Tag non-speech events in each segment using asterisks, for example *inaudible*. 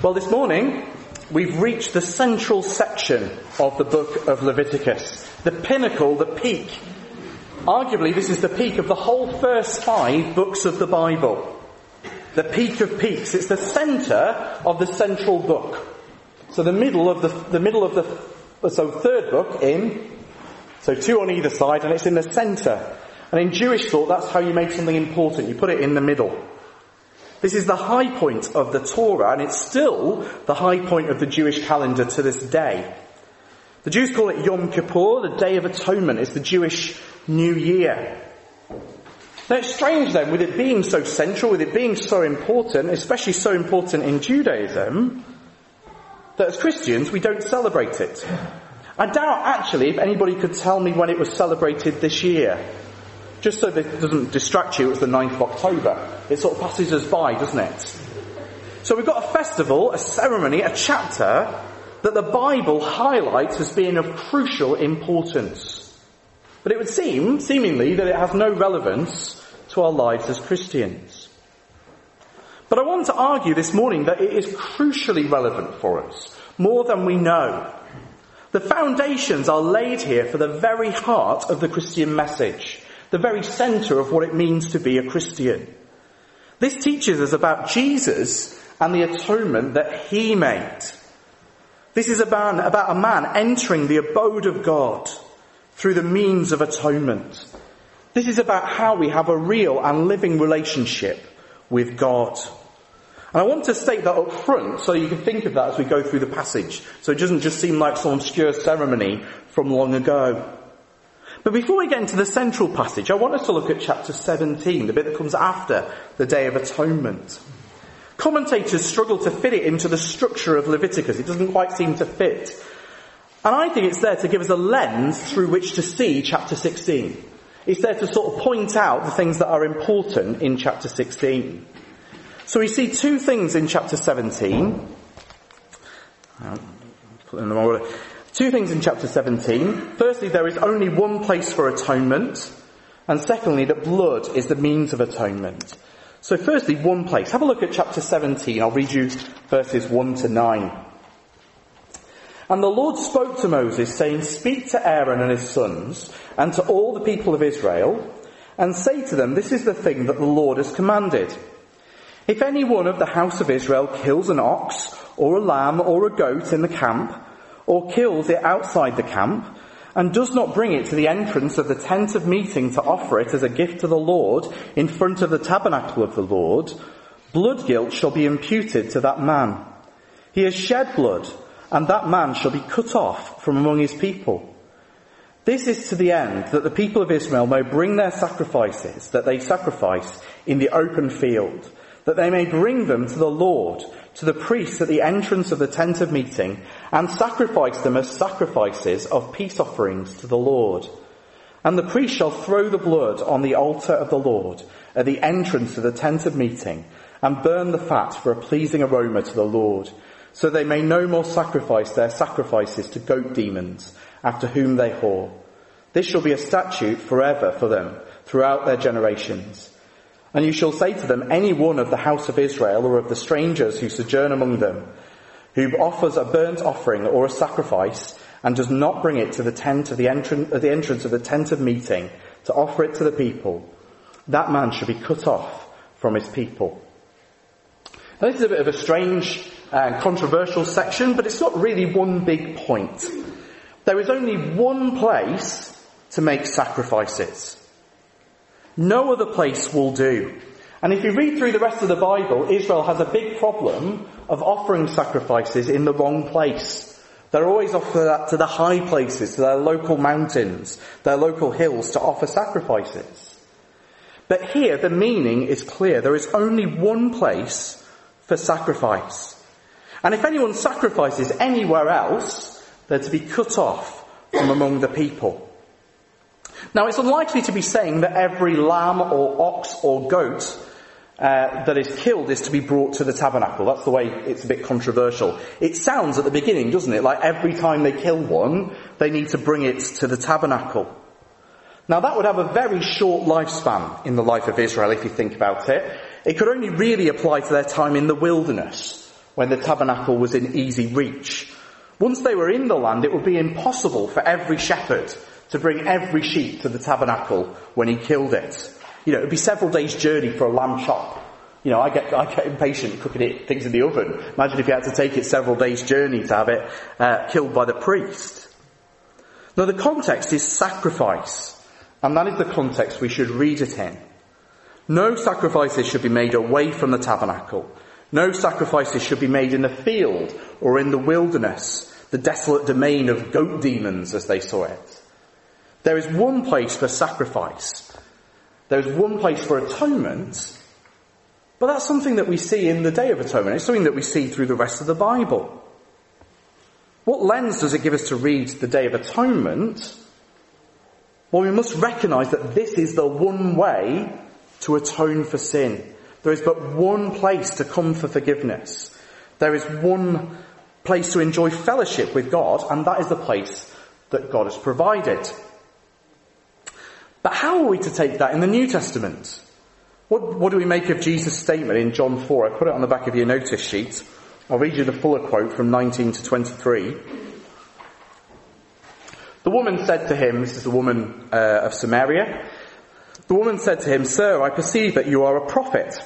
Well, this morning we've reached the central section of the book of Leviticus, the pinnacle, the peak. Arguably, this is the peak of the whole first five books of the Bible. The peak of peaks. It's the center of the central book. So the middle of the, the middle of the, so third book in, so two on either side, and it's in the center. And in Jewish thought, that's how you make something important. You put it in the middle. This is the high point of the Torah, and it's still the high point of the Jewish calendar to this day. The Jews call it Yom Kippur, the Day of Atonement. It's the Jewish New Year. Now it's strange then, with it being so central, with it being so important, especially so important in Judaism, that as Christians we don't celebrate it. I doubt actually if anybody could tell me when it was celebrated this year. Just so that it doesn't distract you, it's the 9th of October. It sort of passes us by, doesn't it? So we've got a festival, a ceremony, a chapter that the Bible highlights as being of crucial importance. But it would seem, seemingly, that it has no relevance to our lives as Christians. But I want to argue this morning that it is crucially relevant for us, more than we know. The foundations are laid here for the very heart of the Christian message the very center of what it means to be a Christian. This teaches us about Jesus and the atonement that he made. This is about, about a man entering the abode of God through the means of atonement. This is about how we have a real and living relationship with God. And I want to state that up front so you can think of that as we go through the passage. So it doesn't just seem like some obscure ceremony from long ago. But before we get into the central passage, I want us to look at chapter 17, the bit that comes after the Day of Atonement. Commentators struggle to fit it into the structure of Leviticus. It doesn't quite seem to fit. And I think it's there to give us a lens through which to see chapter 16. It's there to sort of point out the things that are important in chapter 16. So we see two things in chapter 17. Put in the order. Two things in chapter 17. Firstly, there is only one place for atonement. And secondly, that blood is the means of atonement. So firstly, one place. Have a look at chapter 17. I'll read you verses 1 to 9. And the Lord spoke to Moses, saying, Speak to Aaron and his sons, and to all the people of Israel, and say to them, This is the thing that the Lord has commanded. If any one of the house of Israel kills an ox, or a lamb, or a goat in the camp, or kills it outside the camp, and does not bring it to the entrance of the tent of meeting to offer it as a gift to the Lord in front of the tabernacle of the Lord, blood guilt shall be imputed to that man. He has shed blood, and that man shall be cut off from among his people. This is to the end that the people of Israel may bring their sacrifices that they sacrifice in the open field, that they may bring them to the Lord to the priests at the entrance of the tent of meeting and sacrifice them as sacrifices of peace offerings to the Lord. And the priest shall throw the blood on the altar of the Lord at the entrance of the tent of meeting and burn the fat for a pleasing aroma to the Lord, so they may no more sacrifice their sacrifices to goat demons after whom they whore. This shall be a statute forever for them throughout their generations. And you shall say to them, any one of the house of Israel or of the strangers who sojourn among them, who offers a burnt offering or a sacrifice and does not bring it to the tent of the, entrance, the entrance of the tent of meeting to offer it to the people, that man should be cut off from his people. Now, this is a bit of a strange and controversial section, but it's not really one big point. There is only one place to make sacrifices. No other place will do. And if you read through the rest of the Bible, Israel has a big problem of offering sacrifices in the wrong place. They're always off to, that, to the high places, to their local mountains, their local hills to offer sacrifices. But here the meaning is clear. There is only one place for sacrifice. And if anyone sacrifices anywhere else, they're to be cut off from among the people. Now, it's unlikely to be saying that every lamb or ox or goat uh, that is killed is to be brought to the tabernacle. That's the way it's a bit controversial. It sounds at the beginning, doesn't it? Like every time they kill one, they need to bring it to the tabernacle. Now that would have a very short lifespan in the life of Israel if you think about it. It could only really apply to their time in the wilderness when the tabernacle was in easy reach. Once they were in the land, it would be impossible for every shepherd to bring every sheep to the tabernacle when he killed it. You know, it would be several days' journey for a lamb chop. You know, I get, I get impatient cooking it, things in the oven. Imagine if you had to take it several days' journey to have it uh, killed by the priest. Now the context is sacrifice. And that is the context we should read it in. No sacrifices should be made away from the tabernacle. No sacrifices should be made in the field or in the wilderness, the desolate domain of goat demons as they saw it. There is one place for sacrifice. There is one place for atonement. But that's something that we see in the Day of Atonement. It's something that we see through the rest of the Bible. What lens does it give us to read the Day of Atonement? Well, we must recognize that this is the one way to atone for sin. There is but one place to come for forgiveness. There is one place to enjoy fellowship with God, and that is the place that God has provided. But how are we to take that in the New Testament? What, what do we make of Jesus' statement in John 4? I put it on the back of your notice sheet. I'll read you the fuller quote from 19 to 23. The woman said to him, this is the woman uh, of Samaria, the woman said to him, Sir, I perceive that you are a prophet.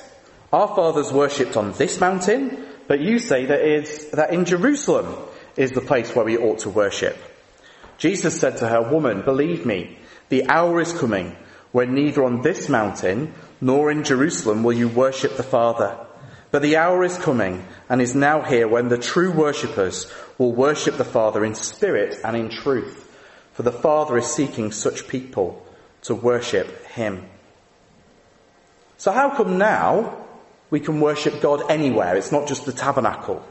Our fathers worshipped on this mountain, but you say that, is, that in Jerusalem is the place where we ought to worship. Jesus said to her, Woman, believe me, the hour is coming when neither on this mountain nor in Jerusalem will you worship the Father. But the hour is coming and is now here when the true worshippers will worship the Father in spirit and in truth. For the Father is seeking such people to worship Him. So how come now we can worship God anywhere? It's not just the tabernacle.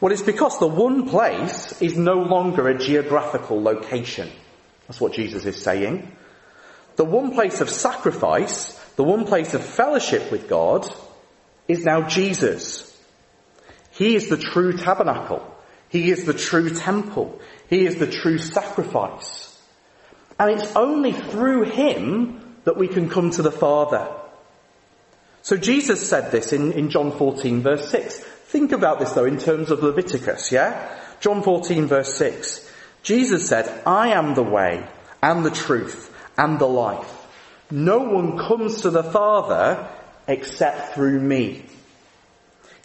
Well, it's because the one place is no longer a geographical location. That's what Jesus is saying. The one place of sacrifice, the one place of fellowship with God, is now Jesus. He is the true tabernacle. He is the true temple. He is the true sacrifice. And it's only through him that we can come to the Father. So Jesus said this in, in John 14 verse 6. Think about this though in terms of Leviticus, yeah? John 14 verse 6. Jesus said, I am the way and the truth and the life. No one comes to the Father except through me.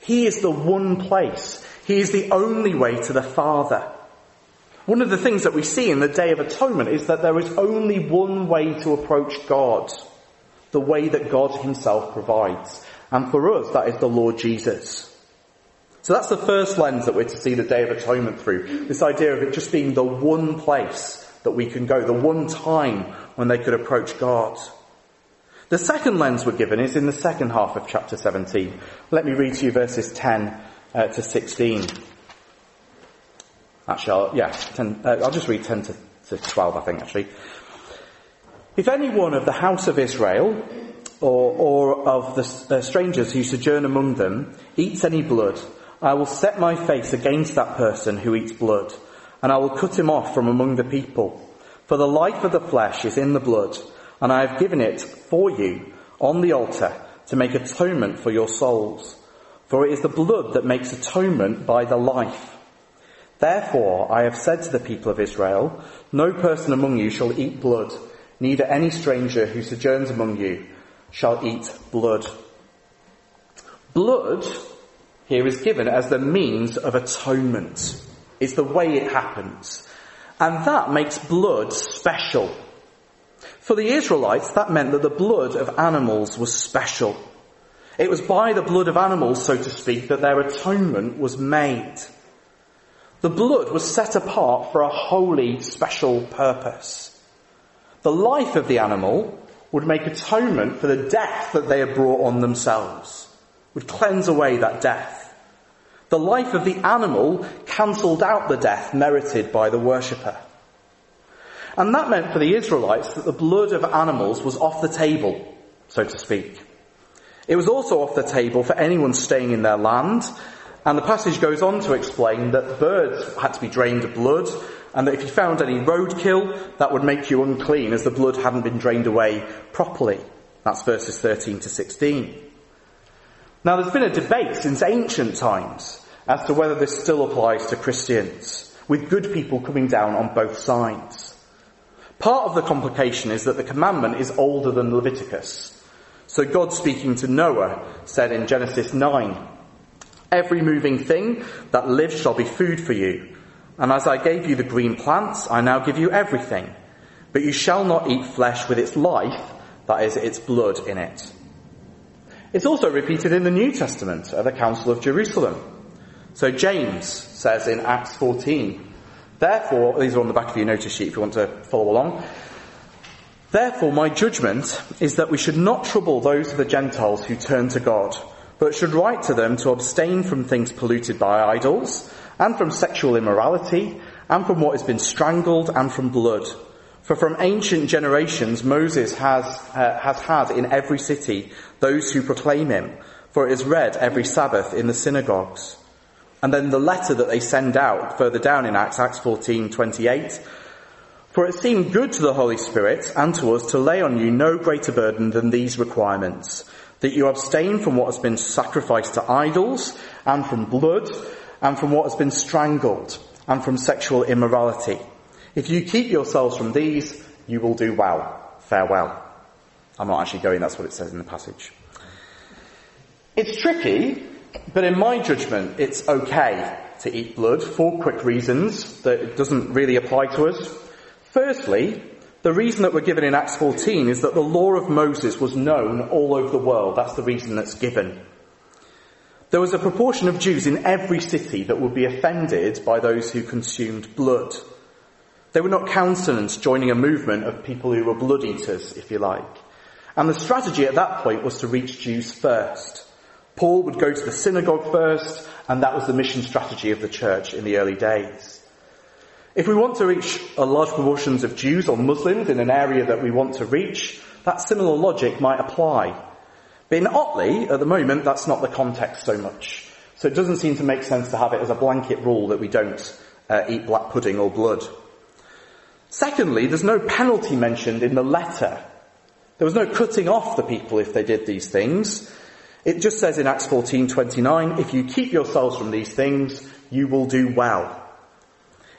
He is the one place. He is the only way to the Father. One of the things that we see in the Day of Atonement is that there is only one way to approach God. The way that God himself provides. And for us, that is the Lord Jesus. So that's the first lens that we're to see the Day of Atonement through. This idea of it just being the one place that we can go, the one time when they could approach God. The second lens we're given is in the second half of chapter 17. Let me read to you verses 10 uh, to 16. Actually, I'll, yeah, 10, uh, I'll just read 10 to, to 12, I think, actually. If any one of the house of Israel, or, or of the uh, strangers who sojourn among them, eats any blood, I will set my face against that person who eats blood, and I will cut him off from among the people. For the life of the flesh is in the blood, and I have given it for you on the altar to make atonement for your souls. For it is the blood that makes atonement by the life. Therefore I have said to the people of Israel, no person among you shall eat blood, neither any stranger who sojourns among you shall eat blood. Blood here is given as the means of atonement. It's the way it happens. And that makes blood special. For the Israelites, that meant that the blood of animals was special. It was by the blood of animals, so to speak, that their atonement was made. The blood was set apart for a holy, special purpose. The life of the animal would make atonement for the death that they had brought on themselves, would cleanse away that death. The life of the animal cancelled out the death merited by the worshipper. And that meant for the Israelites that the blood of animals was off the table, so to speak. It was also off the table for anyone staying in their land, and the passage goes on to explain that birds had to be drained of blood, and that if you found any roadkill, that would make you unclean as the blood hadn't been drained away properly. That's verses 13 to 16. Now there's been a debate since ancient times as to whether this still applies to Christians, with good people coming down on both sides. Part of the complication is that the commandment is older than Leviticus. So God speaking to Noah said in Genesis 9, Every moving thing that lives shall be food for you. And as I gave you the green plants, I now give you everything. But you shall not eat flesh with its life, that is, its blood in it. It's also repeated in the New Testament at the Council of Jerusalem. So James says in Acts 14, Therefore, these are on the back of your notice sheet if you want to follow along. Therefore, my judgment is that we should not trouble those of the Gentiles who turn to God, but should write to them to abstain from things polluted by idols, and from sexual immorality, and from what has been strangled, and from blood. For from ancient generations Moses has, uh, has had in every city those who proclaim him, for it is read every Sabbath in the synagogues. And then the letter that they send out further down in Acts, Acts 14, 28. For it seemed good to the Holy Spirit and to us to lay on you no greater burden than these requirements, that you abstain from what has been sacrificed to idols, and from blood, and from what has been strangled, and from sexual immorality. If you keep yourselves from these, you will do well. Farewell. I'm not actually going, that's what it says in the passage. It's tricky, but in my judgment, it's okay to eat blood for quick reasons that it doesn't really apply to us. Firstly, the reason that we're given in Acts 14 is that the law of Moses was known all over the world. That's the reason that's given. There was a proportion of Jews in every city that would be offended by those who consumed blood. They were not countenance joining a movement of people who were blood eaters, if you like. And the strategy at that point was to reach Jews first. Paul would go to the synagogue first, and that was the mission strategy of the church in the early days. If we want to reach a large proportions of Jews or Muslims in an area that we want to reach, that similar logic might apply. But in Otley, at the moment, that's not the context so much. So it doesn't seem to make sense to have it as a blanket rule that we don't uh, eat black pudding or blood. Secondly, there's no penalty mentioned in the letter. There was no cutting off the people if they did these things. It just says in Acts 14:29, if you keep yourselves from these things, you will do well.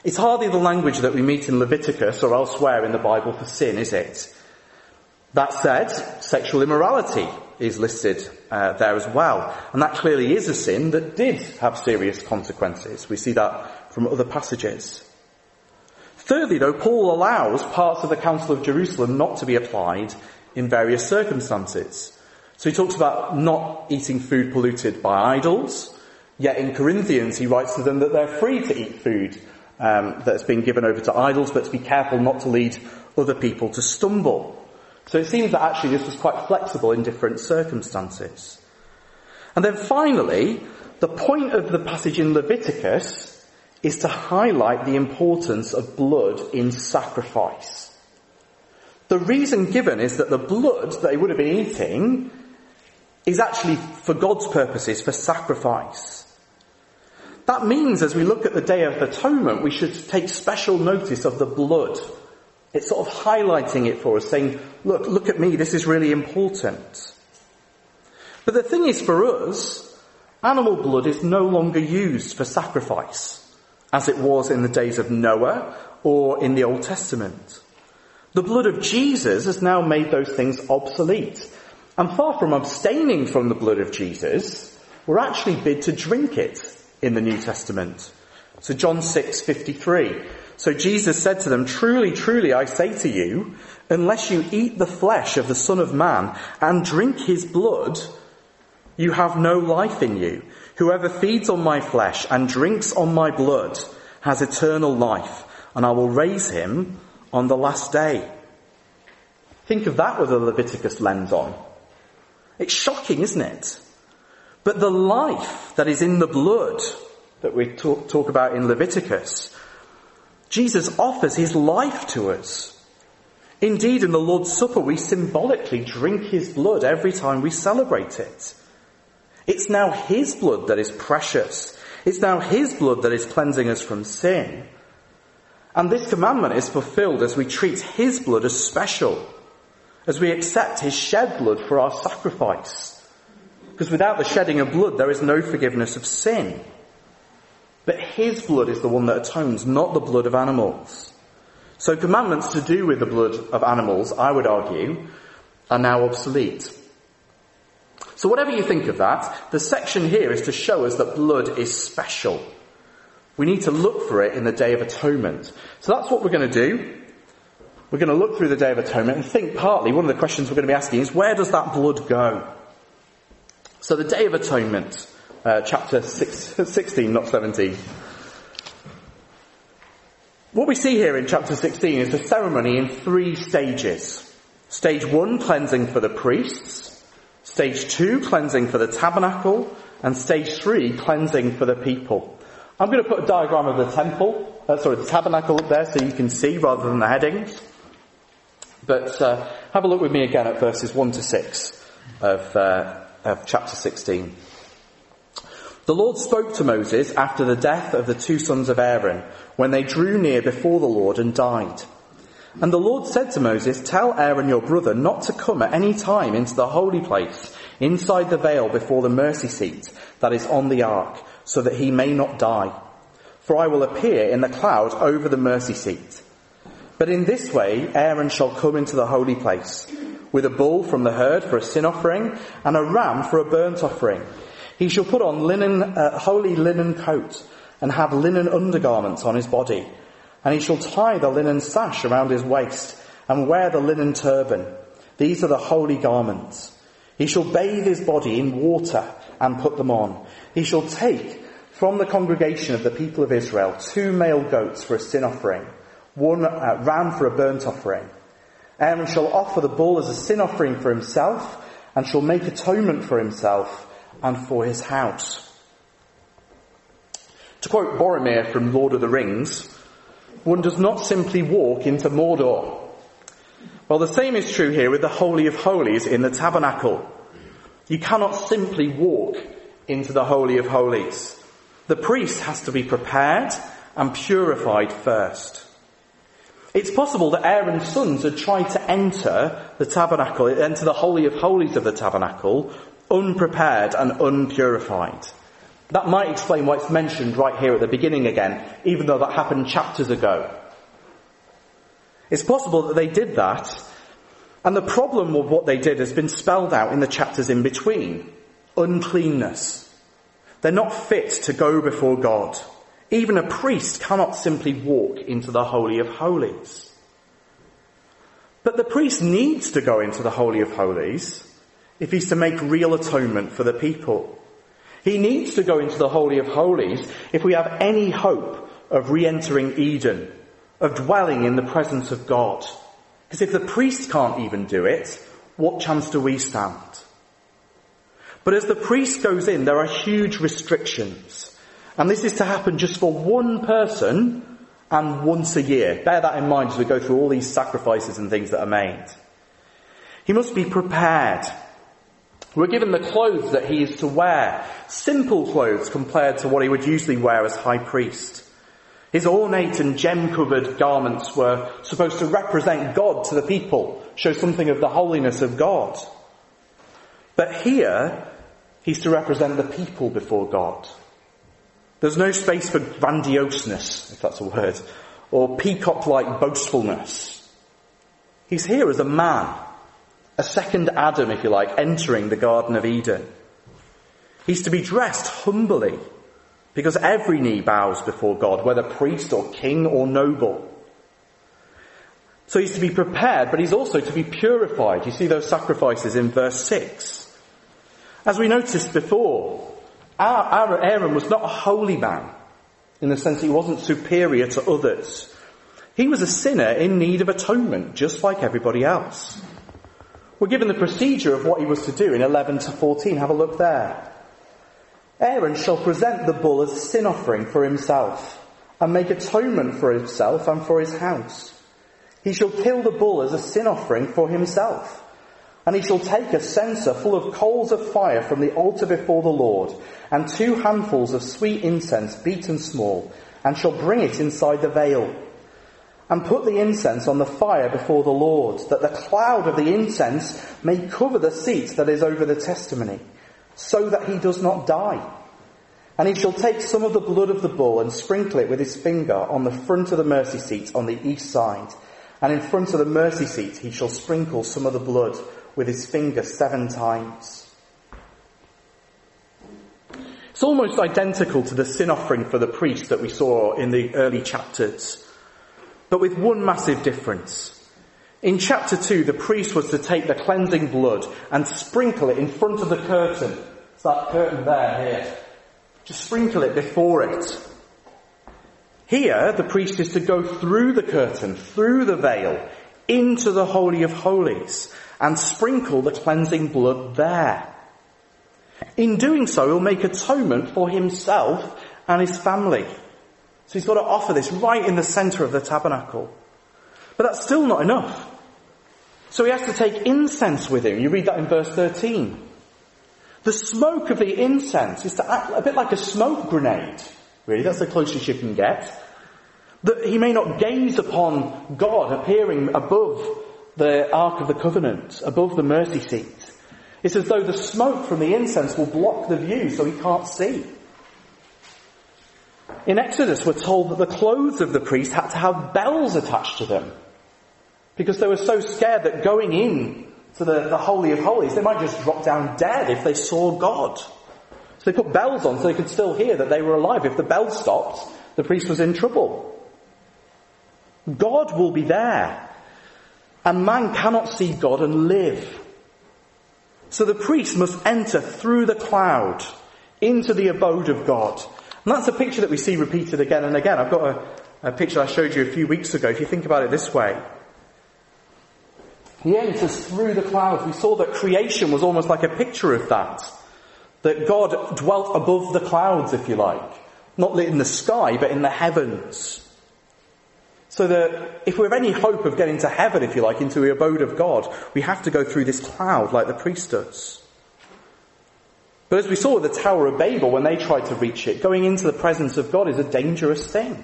It's hardly the language that we meet in Leviticus or elsewhere in the Bible for sin, is it? That said, sexual immorality is listed uh, there as well. And that clearly is a sin that did have serious consequences. We see that from other passages. Thirdly, though, Paul allows parts of the Council of Jerusalem not to be applied in various circumstances. So he talks about not eating food polluted by idols, yet in Corinthians he writes to them that they're free to eat food um, that's been given over to idols, but to be careful not to lead other people to stumble. So it seems that actually this was quite flexible in different circumstances. And then finally, the point of the passage in Leviticus is to highlight the importance of blood in sacrifice. The reason given is that the blood they would have been eating is actually for God's purposes, for sacrifice. That means as we look at the Day of Atonement, we should take special notice of the blood. It's sort of highlighting it for us, saying, look, look at me, this is really important. But the thing is for us, animal blood is no longer used for sacrifice as it was in the days of Noah or in the Old Testament. The blood of Jesus has now made those things obsolete. And far from abstaining from the blood of Jesus, we're actually bid to drink it in the New Testament. So John 6:53. So Jesus said to them, "Truly, truly I say to you, unless you eat the flesh of the Son of Man and drink his blood, you have no life in you. Whoever feeds on my flesh and drinks on my blood has eternal life, and I will raise him on the last day. Think of that with a Leviticus lens on. It's shocking, isn't it? But the life that is in the blood that we talk, talk about in Leviticus, Jesus offers his life to us. Indeed, in the Lord's Supper, we symbolically drink his blood every time we celebrate it. It's now His blood that is precious. It's now His blood that is cleansing us from sin. And this commandment is fulfilled as we treat His blood as special, as we accept His shed blood for our sacrifice. Because without the shedding of blood, there is no forgiveness of sin. But his blood is the one that atones, not the blood of animals. So commandments to do with the blood of animals, I would argue, are now obsolete. So whatever you think of that, the section here is to show us that blood is special. We need to look for it in the Day of Atonement. So that's what we're going to do. We're going to look through the Day of Atonement and think partly, one of the questions we're going to be asking is, where does that blood go? So the Day of Atonement, uh, chapter six, 16, not 17. What we see here in chapter 16 is the ceremony in three stages. Stage one, cleansing for the priests. Stage two, cleansing for the tabernacle. And stage three, cleansing for the people. I'm going to put a diagram of the temple, uh, sorry, the tabernacle up there so you can see rather than the headings. But uh, have a look with me again at verses 1 to 6 of, uh, of chapter 16. The Lord spoke to Moses after the death of the two sons of Aaron, when they drew near before the Lord and died. And the Lord said to Moses, Tell Aaron your brother not to come at any time into the holy place, inside the veil before the mercy seat that is on the ark, so that he may not die. For I will appear in the cloud over the mercy seat. But in this way Aaron shall come into the holy place, with a bull from the herd for a sin offering, and a ram for a burnt offering. He shall put on linen, uh, holy linen coat, and have linen undergarments on his body and he shall tie the linen sash around his waist and wear the linen turban. These are the holy garments. He shall bathe his body in water and put them on. He shall take from the congregation of the people of Israel two male goats for a sin offering, one uh, ram for a burnt offering. Aaron shall offer the bull as a sin offering for himself and shall make atonement for himself and for his house. To quote Boromir from Lord of the Rings, one does not simply walk into Mordor. Well, the same is true here with the Holy of Holies in the tabernacle. You cannot simply walk into the Holy of Holies. The priest has to be prepared and purified first. It's possible that Aaron's sons had tried to enter the tabernacle, enter the Holy of Holies of the tabernacle, unprepared and unpurified. That might explain why it's mentioned right here at the beginning again, even though that happened chapters ago. It's possible that they did that, and the problem with what they did has been spelled out in the chapters in between. Uncleanness. They're not fit to go before God. Even a priest cannot simply walk into the Holy of Holies. But the priest needs to go into the Holy of Holies if he's to make real atonement for the people. He needs to go into the Holy of Holies if we have any hope of re-entering Eden, of dwelling in the presence of God. Because if the priest can't even do it, what chance do we stand? But as the priest goes in, there are huge restrictions. And this is to happen just for one person and once a year. Bear that in mind as we go through all these sacrifices and things that are made. He must be prepared we're given the clothes that he is to wear. Simple clothes compared to what he would usually wear as high priest. His ornate and gem covered garments were supposed to represent God to the people, show something of the holiness of God. But here, he's to represent the people before God. There's no space for grandioseness, if that's a word, or peacock-like boastfulness. He's here as a man, a second Adam, if you like, entering the Garden of Eden. He's to be dressed humbly because every knee bows before God, whether priest or king or noble. So he's to be prepared, but he's also to be purified. You see those sacrifices in verse 6. As we noticed before, our, Aaron was not a holy man in the sense he wasn't superior to others. He was a sinner in need of atonement, just like everybody else. We're given the procedure of what he was to do in 11 to 14. Have a look there. Aaron shall present the bull as a sin offering for himself and make atonement for himself and for his house. He shall kill the bull as a sin offering for himself. And he shall take a censer full of coals of fire from the altar before the Lord, and two handfuls of sweet incense beaten small, and shall bring it inside the veil and put the incense on the fire before the Lord, that the cloud of the incense may cover the seat that is over the testimony. so that he does not die. And he shall take some of the blood of the bull and sprinkle it with his finger on the front of the mercy seat on the east side. And in front of the mercy seat he shall sprinkle some of the blood with his finger seven times. It's almost identical to the sin offering for the priest that we saw in the early chapters, but with one massive difference. In chapter 2, the priest was to take the cleansing blood and sprinkle it in front of the curtain. It's that curtain there, here. Just sprinkle it before it. Here, the priest is to go through the curtain, through the veil, into the Holy of Holies, and sprinkle the cleansing blood there. In doing so, he'll make atonement for himself and his family. So he's got to offer this right in the center of the tabernacle. But that's still not enough. So he has to take incense with him. You read that in verse 13. The smoke of the incense is to act a bit like a smoke grenade. Really, that's the closest you can get. That he may not gaze upon God appearing above the Ark of the Covenant, above the mercy seat. It's as though the smoke from the incense will block the view so he can't see. In Exodus, we're told that the clothes of the priest had to have bells attached to them because they were so scared that going in to the, the Holy of Holies, they might just drop down dead if they saw God. So they put bells on so they could still hear that they were alive. If the bell stopped, the priest was in trouble. God will be there. And man cannot see God and live. So the priest must enter through the cloud into the abode of God. And that's a picture that we see repeated again and again. I've got a, a picture I showed you a few weeks ago. If you think about it this way, he enters through the clouds. We saw that creation was almost like a picture of that. That God dwelt above the clouds, if you like. Not in the sky, but in the heavens. So that if we have any hope of getting to heaven, if you like, into the abode of God, we have to go through this cloud like the priest does. But as we saw with the Tower of Babel, when they tried to reach it, going into the presence of God is a dangerous thing.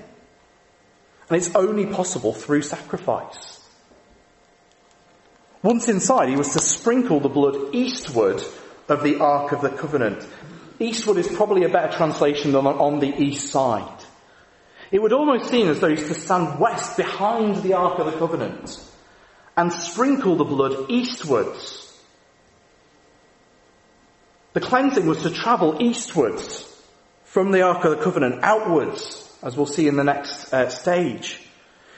And it's only possible through sacrifice. Once inside, he was to sprinkle the blood eastward of the Ark of the Covenant. Eastward is probably a better translation than on the east side. It would almost seem as though he's to stand west behind the Ark of the Covenant and sprinkle the blood eastwards. The cleansing was to travel eastwards from the Ark of the Covenant outwards, as we'll see in the next uh, stage.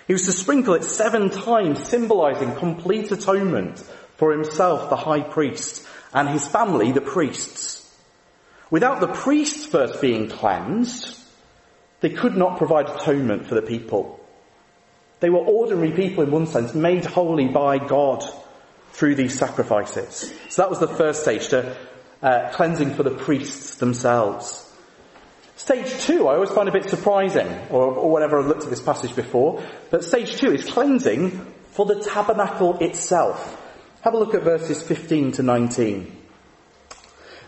He was to sprinkle it seven times, symbolizing complete atonement for himself, the high priest, and his family, the priests. Without the priests first being cleansed, they could not provide atonement for the people. They were ordinary people in one sense, made holy by God through these sacrifices. So that was the first stage, to uh, cleansing for the priests themselves. Stage two, I always find a bit surprising, or, or whenever I've looked at this passage before, but stage two is cleansing for the tabernacle itself. Have a look at verses 15 to 19.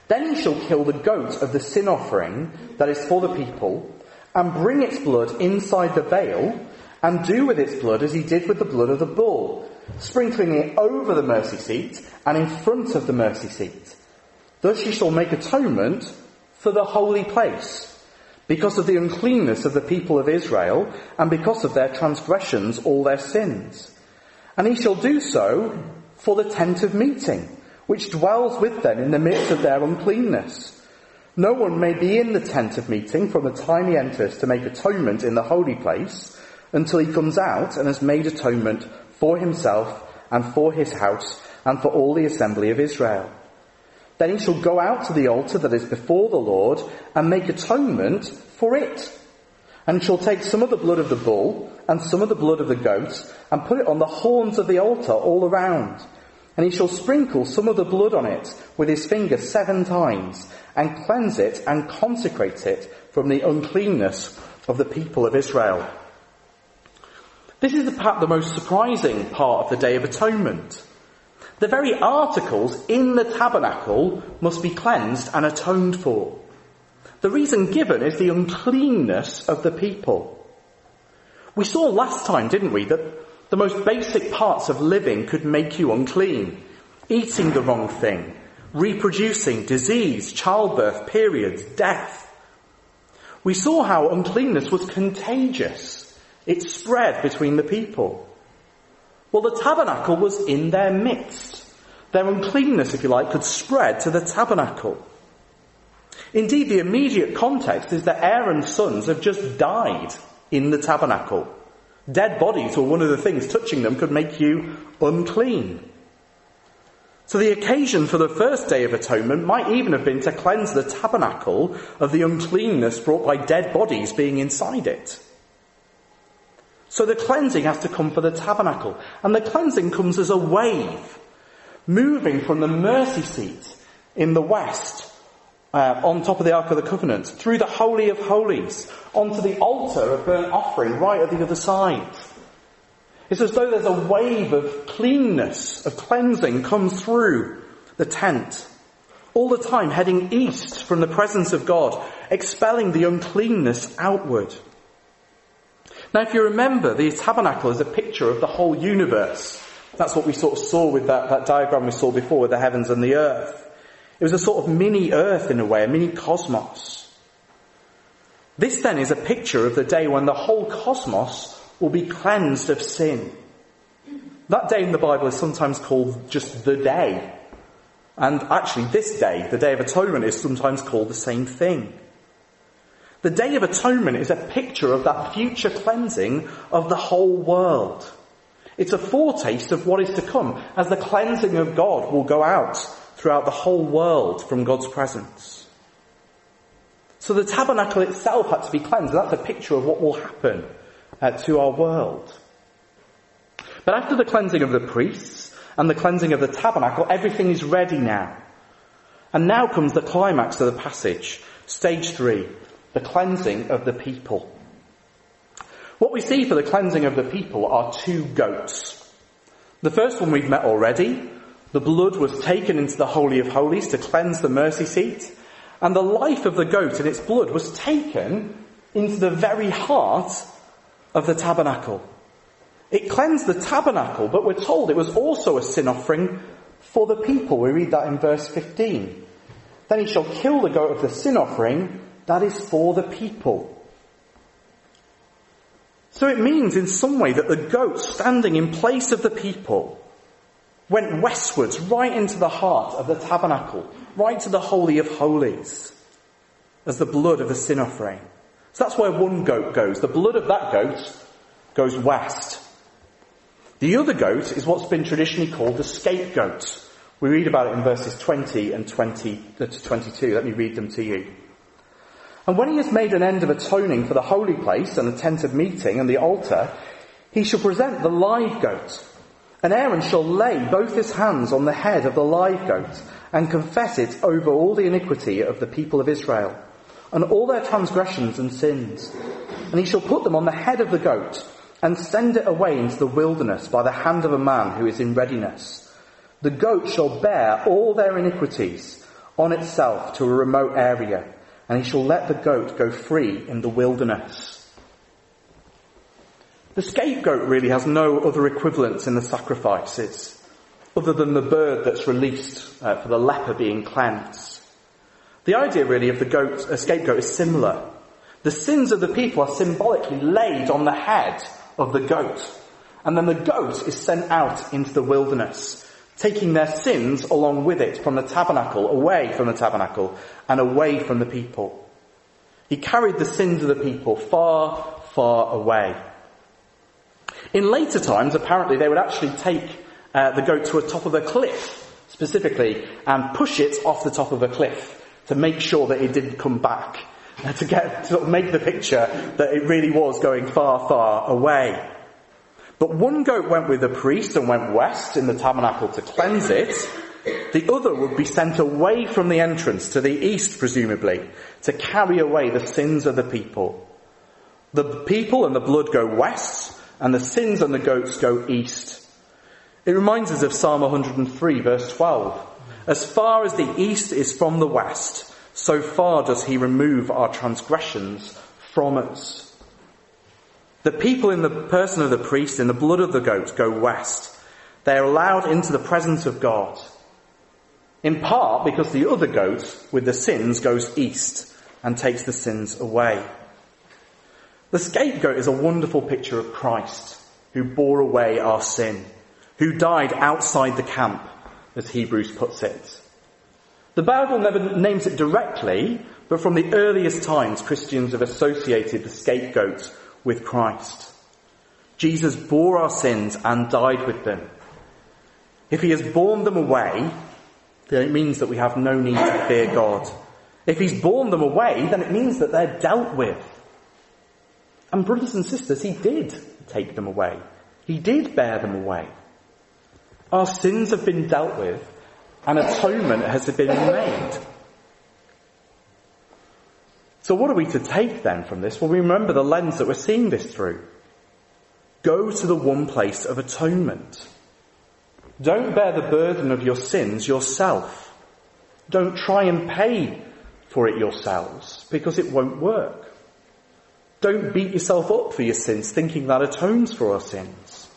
Then he shall kill the goat of the sin offering that is for the people, and bring its blood inside the veil and do with its blood as he did with the blood of the bull, sprinkling it over the mercy seat and in front of the mercy seat. Thus he shall make atonement for the holy place because of the uncleanness of the people of Israel and because of their transgressions, all their sins. And he shall do so for the tent of meeting, which dwells with them in the midst of their uncleanness. No one may be in the tent of meeting from the time he enters to make atonement in the holy place until he comes out and has made atonement for himself and for his house and for all the assembly of Israel. Then he shall go out to the altar that is before the Lord and make atonement for it. And shall take some of the blood of the bull and some of the blood of the goat and put it on the horns of the altar all around. And he shall sprinkle some of the blood on it with his finger seven times and cleanse it and consecrate it from the uncleanness of the people of Israel. This is part, the most surprising part of the Day of Atonement. The very articles in the tabernacle must be cleansed and atoned for. The reason given is the uncleanness of the people. We saw last time, didn't we, that the most basic parts of living could make you unclean. Eating the wrong thing, reproducing, disease, childbirth, periods, death. We saw how uncleanness was contagious. It spread between the people. Well, the tabernacle was in their midst. Their uncleanness, if you like, could spread to the tabernacle. Indeed, the immediate context is that Aaron's sons have just died in the tabernacle. Dead bodies or one of the things touching them could make you unclean. So the occasion for the first day of atonement might even have been to cleanse the tabernacle of the uncleanness brought by dead bodies being inside it. So the cleansing has to come for the tabernacle. And the cleansing comes as a wave, moving from the mercy seat in the west, uh, on top of the Ark of the Covenant, through the Holy of Holies, onto the altar of burnt offering right at the other side. It's as though there's a wave of cleanness, of cleansing comes through the tent. All the time heading east from the presence of God, expelling the uncleanness outward. Now if you remember, the tabernacle is a picture of the whole universe. That's what we sort of saw with that, that diagram we saw before with the heavens and the earth. It was a sort of mini earth in a way, a mini cosmos. This then is a picture of the day when the whole cosmos will be cleansed of sin. That day in the Bible is sometimes called just the day. And actually this day, the Day of Atonement, is sometimes called the same thing. The Day of Atonement is a picture of that future cleansing of the whole world. It's a foretaste of what is to come as the cleansing of God will go out throughout the whole world from God's presence. So the tabernacle itself had to be cleansed. That's a picture of what will happen uh, to our world. But after the cleansing of the priests and the cleansing of the tabernacle, everything is ready now. And now comes the climax of the passage, stage three, the cleansing of the people. What we see for the cleansing of the people are two goats. The first one we've met already. The blood was taken into the Holy of Holies to cleanse the mercy seat. And the life of the goat and its blood was taken into the very heart of the tabernacle. It cleansed the tabernacle, but we're told it was also a sin offering for the people. We read that in verse 15. Then he shall kill the goat of the sin offering, that is for the people. So it means in some way that the goat standing in place of the people went westwards right into the heart of the tabernacle, right to the Holy of Holies, as the blood of the sin offering. So that's where one goat goes. The blood of that goat goes west. The other goat is what's been traditionally called the scapegoat. We read about it in verses 20 and 20 uh, to 22. Let me read them to you. And when he has made an end of atoning for the holy place and the tent of meeting and the altar, he shall present the live goat. And Aaron shall lay both his hands on the head of the live goat and confess it over all the iniquity of the people of Israel and all their transgressions and sins. And he shall put them on the head of the goat and send it away into the wilderness by the hand of a man who is in readiness. The goat shall bear all their iniquities on itself to a remote area, and he shall let the goat go free in the wilderness. The scapegoat really has no other equivalents in the sacrifices other than the bird that's released uh, for the leper being cleansed. The idea really of the goat, a scapegoat is similar. The sins of the people are symbolically laid on the head of the goat. And then the goat is sent out into the wilderness, taking their sins along with it from the tabernacle, away from the tabernacle, and away from the people. He carried the sins of the people far, far away. In later times, apparently, they would actually take uh, the goat to the top of a cliff, specifically, and push it off the top of a cliff to make sure that it didn't come back, *laughs* to get, to sort of make the picture that it really was going far, far away. But one goat went with the priest and went west in the tabernacle to cleanse it. The other would be sent away from the entrance to the east, presumably, to carry away the sins of the people. The people and the blood go west, and the sins and the goats go east. It reminds us of Psalm 103 verse 12. As far as the east is from the west, so far does he remove our transgressions from us. The people in the person of the priest, in the blood of the goat, go west. They are allowed into the presence of God. In part because the other goat with the sins goes east and takes the sins away. The scapegoat is a wonderful picture of Christ who bore away our sin, who died outside the camp, as Hebrews puts it. The Bible never names it directly, but from the earliest times Christians have associated the scapegoat with Christ. Jesus bore our sins and died with them. If he has borne them away, then it means that we have no need to fear God. If he's borne them away, then it means that they're dealt with. And brothers and sisters, he did take them away. He did bear them away. Our sins have been dealt with and atonement has been made. So what are we to take then from this? Well, we remember the lens that we're seeing this through. Go to the one place of atonement. Don't bear the burden of your sins yourself. Don't try and pay for it yourselves because it won't work. Don't beat yourself up for your sins thinking that atones for our sins.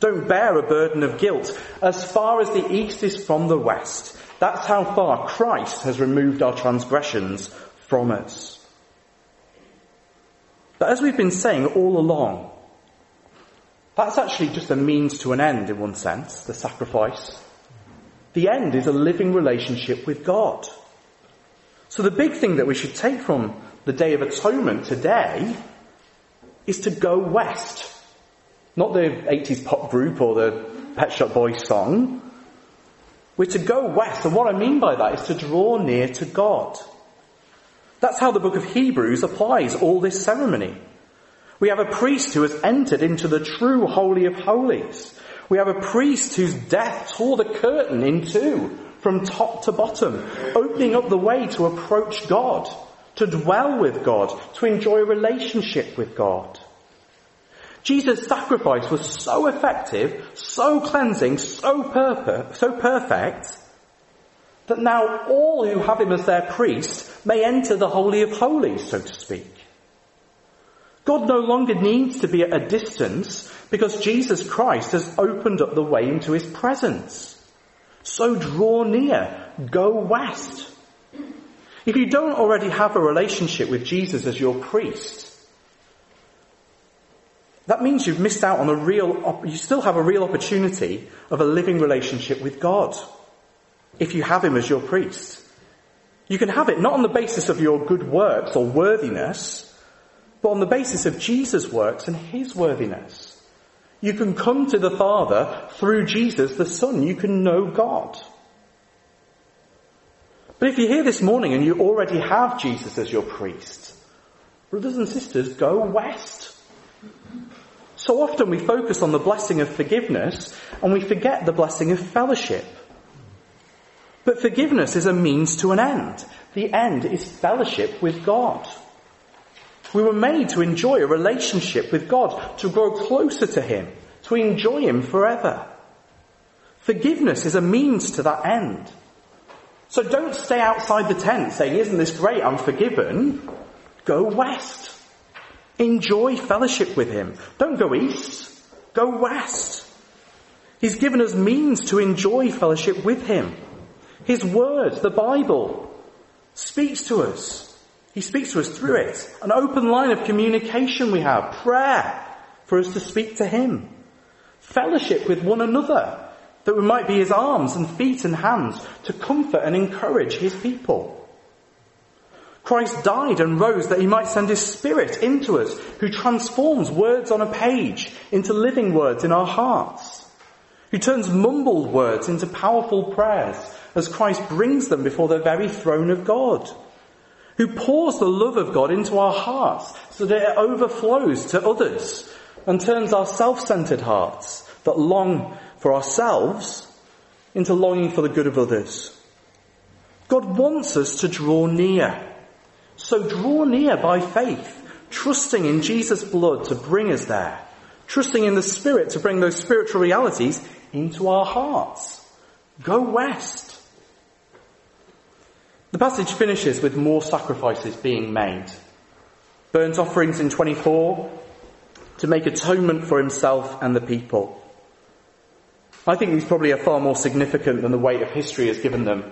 Don't bear a burden of guilt. As far as the east is from the west, that's how far Christ has removed our transgressions from us. But as we've been saying all along, that's actually just a means to an end in one sense, the sacrifice. The end is a living relationship with God. So the big thing that we should take from the Day of Atonement today is to go west. Not the 80s pop group or the Pet Shop Boys song. We're to go west, and what I mean by that is to draw near to God. That's how the book of Hebrews applies all this ceremony. We have a priest who has entered into the true Holy of Holies. We have a priest whose death tore the curtain in two from top to bottom, opening up the way to approach God, to dwell with God, to enjoy a relationship with God. Jesus' sacrifice was so effective, so cleansing, so, so perfect, that now all who have him as their priest may enter the Holy of Holies, so to speak. God no longer needs to be at a distance because Jesus Christ has opened up the way into his presence. So draw near, go west. If you don't already have a relationship with Jesus as your priest, that means you've missed out on a real, you still have a real opportunity of a living relationship with God. If you have Him as your priest. You can have it not on the basis of your good works or worthiness, but on the basis of Jesus' works and His worthiness. You can come to the Father through Jesus the Son. You can know God. But if you're here this morning and you already have Jesus as your priest, brothers and sisters, go west. So often we focus on the blessing of forgiveness and we forget the blessing of fellowship. But forgiveness is a means to an end. The end is fellowship with God. We were made to enjoy a relationship with God, to grow closer to Him, to enjoy Him forever. Forgiveness is a means to that end. So don't stay outside the tent saying, isn't this great, I'm forgiven. Go west. Enjoy fellowship with Him. Don't go east. Go west. He's given us means to enjoy fellowship with Him. His Word, the Bible, speaks to us. He speaks to us through it. An open line of communication we have. Prayer for us to speak to Him. Fellowship with one another. That we might be His arms and feet and hands to comfort and encourage His people. Christ died and rose that He might send His Spirit into us who transforms words on a page into living words in our hearts. Who turns mumbled words into powerful prayers as Christ brings them before the very throne of God who pours the love of God into our hearts so that it overflows to others and turns our self-centered hearts that long for ourselves into longing for the good of others. God wants us to draw near. So draw near by faith, trusting in Jesus' blood to bring us there, trusting in the Spirit to bring those spiritual realities into our hearts. Go west. The passage finishes with more sacrifices being made. Burnt offerings in 24 to make atonement for himself and the people. I think these probably are far more significant than the weight of history has given them.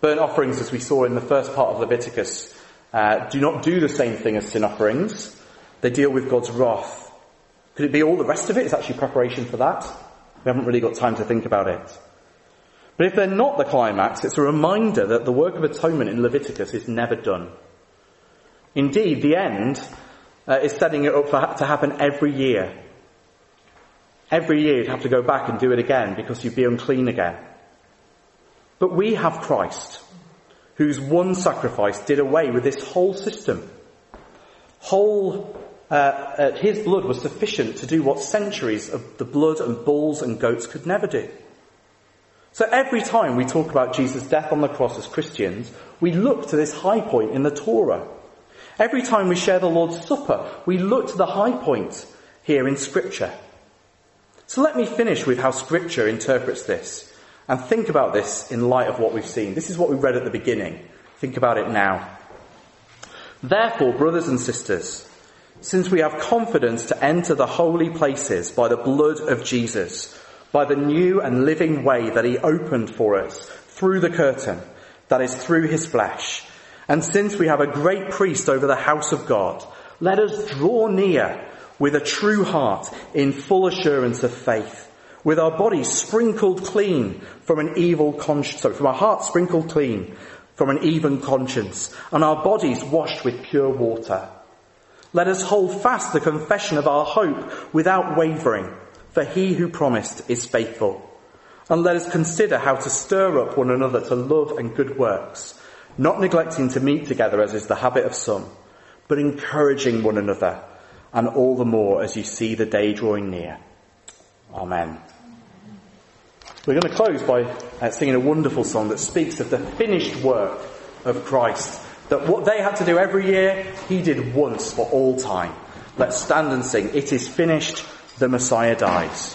Burnt offerings, as we saw in the first part of Leviticus, uh, do not do the same thing as sin offerings. They deal with God's wrath. Could it be all the rest of it is actually preparation for that? We haven't really got time to think about it. But if they're not the climax, it's a reminder that the work of atonement in Leviticus is never done. Indeed, the end uh, is setting it up for, to happen every year. Every year you'd have to go back and do it again because you'd be unclean again. But we have Christ, whose one sacrifice did away with this whole system. Whole, uh, uh, his blood was sufficient to do what centuries of the blood and bulls and goats could never do. So every time we talk about Jesus' death on the cross as Christians, we look to this high point in the Torah. Every time we share the Lord's Supper, we look to the high point here in Scripture. So let me finish with how Scripture interprets this and think about this in light of what we've seen. This is what we read at the beginning. Think about it now. Therefore, brothers and sisters, since we have confidence to enter the holy places by the blood of Jesus, by the new and living way that he opened for us through the curtain, that is through his flesh, and since we have a great priest over the house of God, let us draw near with a true heart in full assurance of faith, with our bodies sprinkled clean from an evil conscience, sorry, from our hearts sprinkled clean from an even conscience, and our bodies washed with pure water. Let us hold fast the confession of our hope without wavering, for he who promised is faithful. And let us consider how to stir up one another to love and good works, not neglecting to meet together as is the habit of some, but encouraging one another and all the more as you see the day drawing near. Amen. We're going to close by uh, singing a wonderful song that speaks of the finished work of Christ. That what they had to do every year, he did once for all time. Let's stand and sing. It is finished. The Messiah dies.